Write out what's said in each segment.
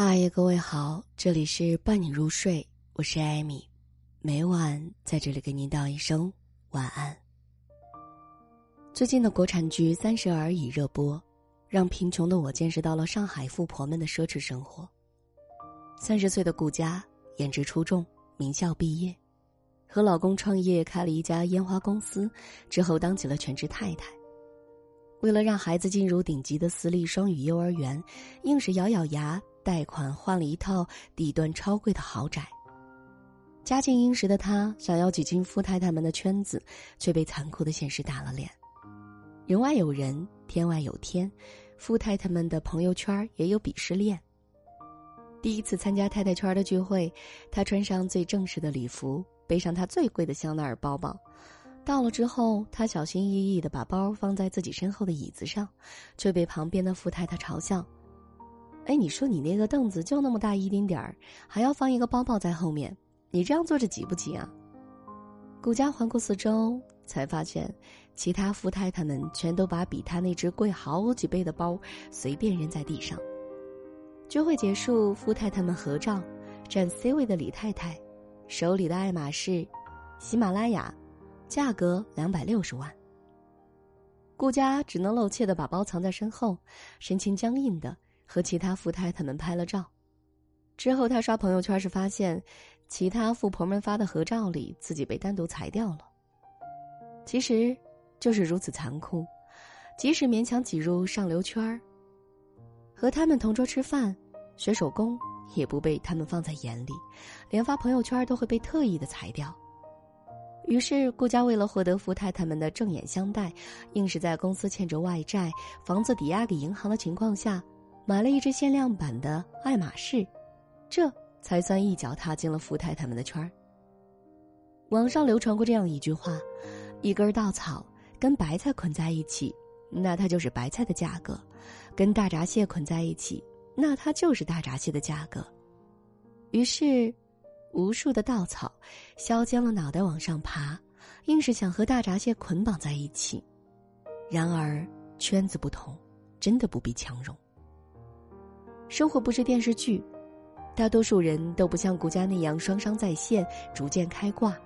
嗨，各位好，这里是伴你入睡，我是艾米，每晚在这里给您道一声晚安。最近的国产剧《三十而已》热播，让贫穷的我见识到了上海富婆们的奢侈生活。三十岁的顾佳，颜值出众，名校毕业，和老公创业开了一家烟花公司，之后当起了全职太太。为了让孩子进入顶级的私立双语幼儿园，硬是咬咬牙。贷款换了一套底端超贵的豪宅。家境殷实的他想要挤进富太太们的圈子，却被残酷的现实打了脸。人外有人，天外有天，富太太们的朋友圈也有鄙视链。第一次参加太太圈的聚会，他穿上最正式的礼服，背上他最贵的香奈儿包包。到了之后，他小心翼翼的把包放在自己身后的椅子上，却被旁边的富太太嘲笑。哎，你说你那个凳子就那么大一丁点儿，还要放一个包包在后面，你这样坐着挤不挤啊？顾家环顾四周，才发现其他富太太们全都把比他那只贵好几倍的包随便扔在地上。聚会结束，富太太们合照，占 C 位的李太太，手里的爱马仕、喜马拉雅，价格两百六十万。顾家只能露怯的把包藏在身后，神情僵硬的。和其他富太太们拍了照，之后他刷朋友圈时发现，其他富婆们发的合照里自己被单独裁掉了。其实，就是如此残酷，即使勉强挤入上流圈儿，和他们同桌吃饭、学手工，也不被他们放在眼里，连发朋友圈都会被特意的裁掉。于是，顾家为了获得富太太们的正眼相待，硬是在公司欠着外债、房子抵押给银行的情况下。买了一只限量版的爱马仕，这才算一脚踏进了富太太们的圈儿。网上流传过这样一句话：“一根稻草跟白菜捆在一起，那它就是白菜的价格；跟大闸蟹捆在一起，那它就是大闸蟹的价格。”于是，无数的稻草削尖了脑袋往上爬，硬是想和大闸蟹捆绑在一起。然而，圈子不同，真的不必强融。生活不是电视剧，大多数人都不像顾家那样双商在线，逐渐开挂。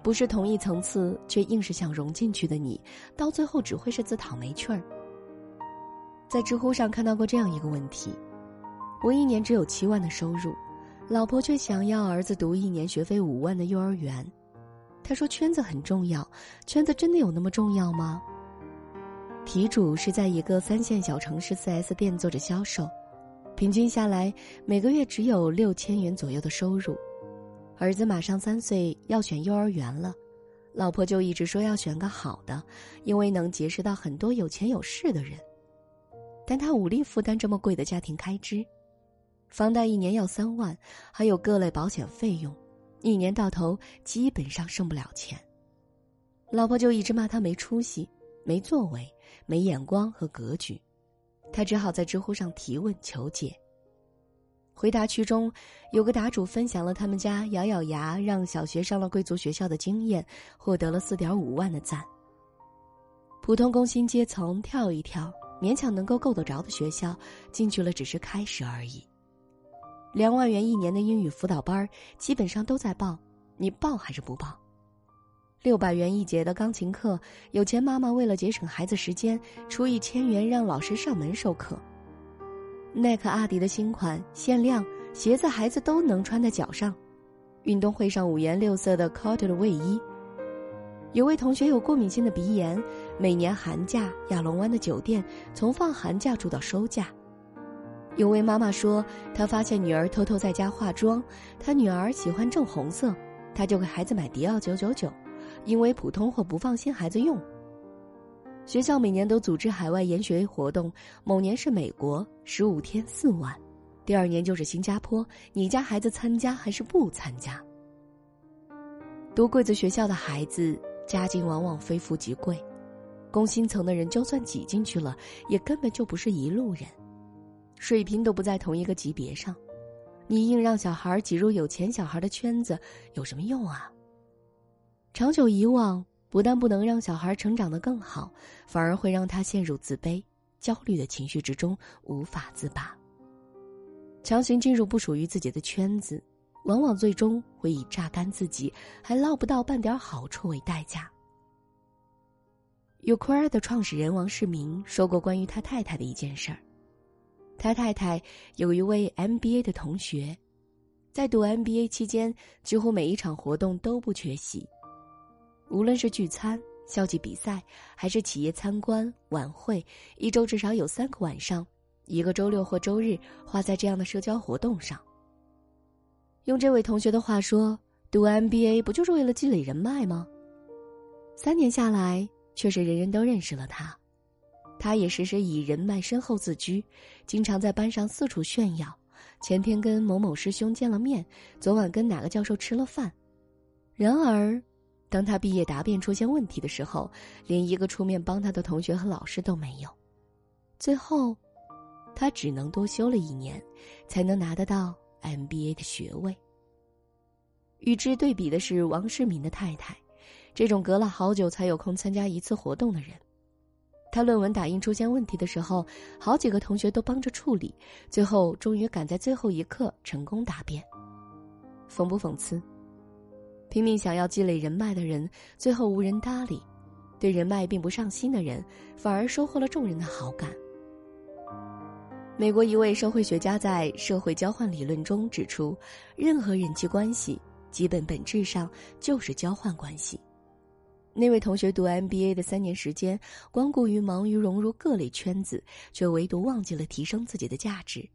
不是同一层次，却硬是想融进去的你，到最后只会是自讨没趣儿。在知乎上看到过这样一个问题：我一年只有七万的收入，老婆却想要儿子读一年学费五万的幼儿园。他说圈子很重要，圈子真的有那么重要吗？题主是在一个三线小城市四 S 店做着销售。平均下来，每个月只有六千元左右的收入。儿子马上三岁，要选幼儿园了，老婆就一直说要选个好的，因为能结识到很多有钱有势的人。但他无力负担这么贵的家庭开支，房贷一年要三万，还有各类保险费用，一年到头基本上剩不了钱。老婆就一直骂他没出息、没作为、没眼光和格局。他只好在知乎上提问求解。回答区中，有个答主分享了他们家咬咬牙让小学上了贵族学校的经验，获得了四点五万的赞。普通工薪阶层跳一跳，勉强能够够得着的学校，进去了只是开始而已。两万元一年的英语辅导班，基本上都在报，你报还是不报？六百元一节的钢琴课，有钱妈妈为了节省孩子时间，出一千元让老师上门授课。耐克、阿迪的新款限量鞋子，孩子都能穿在脚上。运动会上五颜六色的 c o t t 的卫衣。有位同学有过敏性的鼻炎，每年寒假亚龙湾的酒店从放寒假住到收假。有位妈妈说，她发现女儿偷偷在家化妆，她女儿喜欢正红色，她就给孩子买迪奥九九九。因为普通货不放心孩子用，学校每年都组织海外研学活动，某年是美国，十五天四万，第二年就是新加坡。你家孩子参加还是不参加？读贵族学校的孩子家境往往非富即贵，工薪层的人就算挤进去了，也根本就不是一路人，水平都不在同一个级别上。你硬让小孩挤入有钱小孩的圈子，有什么用啊？长久以往不但不能让小孩成长得更好，反而会让他陷入自卑、焦虑的情绪之中，无法自拔。强行进入不属于自己的圈子，往往最终会以榨干自己还捞不到半点好处为代价。有酷儿的创始人王世民说过关于他太太的一件事儿。他太太有一位 MBA 的同学，在读 MBA 期间，几乎每一场活动都不缺席，无论是聚餐、校际比赛，还是企业参观晚会，一周至少有三个晚上，一个周六或周日花在这样的社交活动上。用这位同学的话说，读 MBA 不就是为了积累人脉吗？三年下来。却是人人都认识了他，他也时时以人脉深厚自居，经常在班上四处炫耀。前天跟某某师兄见了面，昨晚跟哪个教授吃了饭。然而，当他毕业答辩出现问题的时候，连一个出面帮他的同学和老师都没有。最后，他只能多修了一年，才能拿得到 MBA 的学位。与之对比的是王世民的太太。这种隔了好久才有空参加一次活动的人，他论文打印出现问题的时候，好几个同学都帮着处理，最后终于赶在最后一刻成功答辩。讽不讽刺？拼命想要积累人脉的人，最后无人搭理；对人脉并不上心的人，反而收获了众人的好感。美国一位社会学家在《社会交换理论》中指出，任何人际关系基本本质上就是交换关系。那位同学读 MBA 的三年时间，光顾于忙于融入各类圈子，却唯独忘记了提升自己的价值。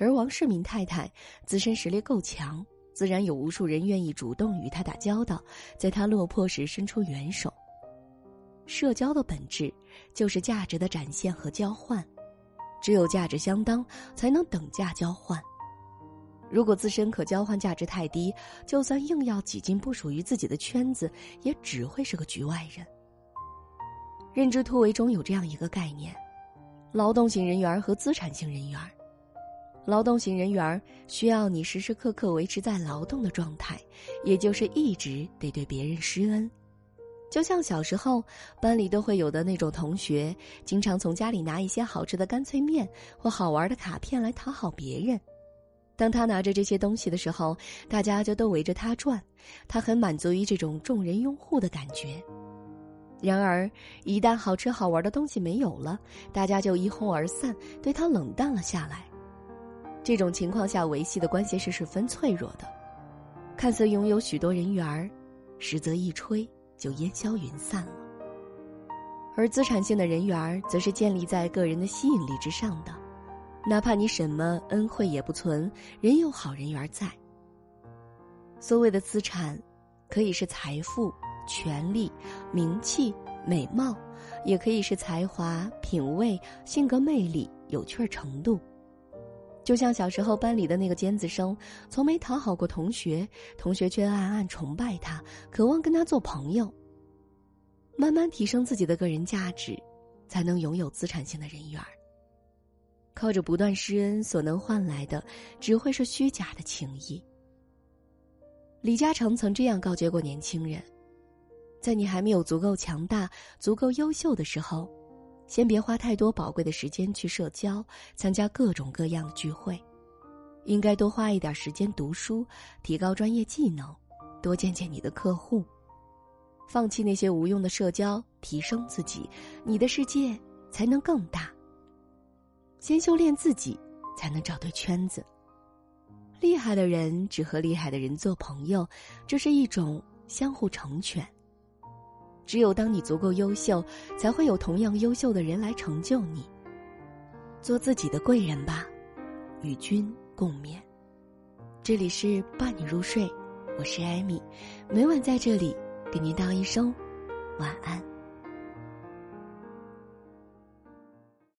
而王世民太太自身实力够强，自然有无数人愿意主动与他打交道，在他落魄时伸出援手。社交的本质就是价值的展现和交换，只有价值相当，才能等价交换。如果自身可交换价值太低，就算硬要挤进不属于自己的圈子，也只会是个局外人。认知突围中有这样一个概念：劳动型人员和资产型人员。劳动型人员需要你时时刻刻维持在劳动的状态，也就是一直得对别人施恩。就像小时候班里都会有的那种同学，经常从家里拿一些好吃的干脆面或好玩的卡片来讨好别人。当他拿着这些东西的时候，大家就都围着他转，他很满足于这种众人拥护的感觉。然而，一旦好吃好玩的东西没有了，大家就一哄而散，对他冷淡了下来。这种情况下维系的关系是十分脆弱的，看似拥有许多人缘儿，实则一吹就烟消云散了。而资产性的人缘儿，则是建立在个人的吸引力之上的。哪怕你什么恩惠也不存，仍有好人缘在。所谓的资产，可以是财富、权力、名气、美貌，也可以是才华、品味、性格魅力、有趣程度。就像小时候班里的那个尖子生，从没讨好过同学，同学却暗暗崇拜他，渴望跟他做朋友。慢慢提升自己的个人价值，才能拥有资产性的人缘儿。靠着不断施恩所能换来的，只会是虚假的情谊。李嘉诚曾这样告诫过年轻人：在你还没有足够强大、足够优秀的时候，先别花太多宝贵的时间去社交、参加各种各样的聚会，应该多花一点时间读书，提高专业技能，多见见你的客户，放弃那些无用的社交，提升自己，你的世界才能更大。先修炼自己，才能找对圈子。厉害的人只和厉害的人做朋友，这是一种相互成全。只有当你足够优秀，才会有同样优秀的人来成就你。做自己的贵人吧，与君共勉。这里是伴你入睡，我是艾米，每晚在这里给您道一声晚安。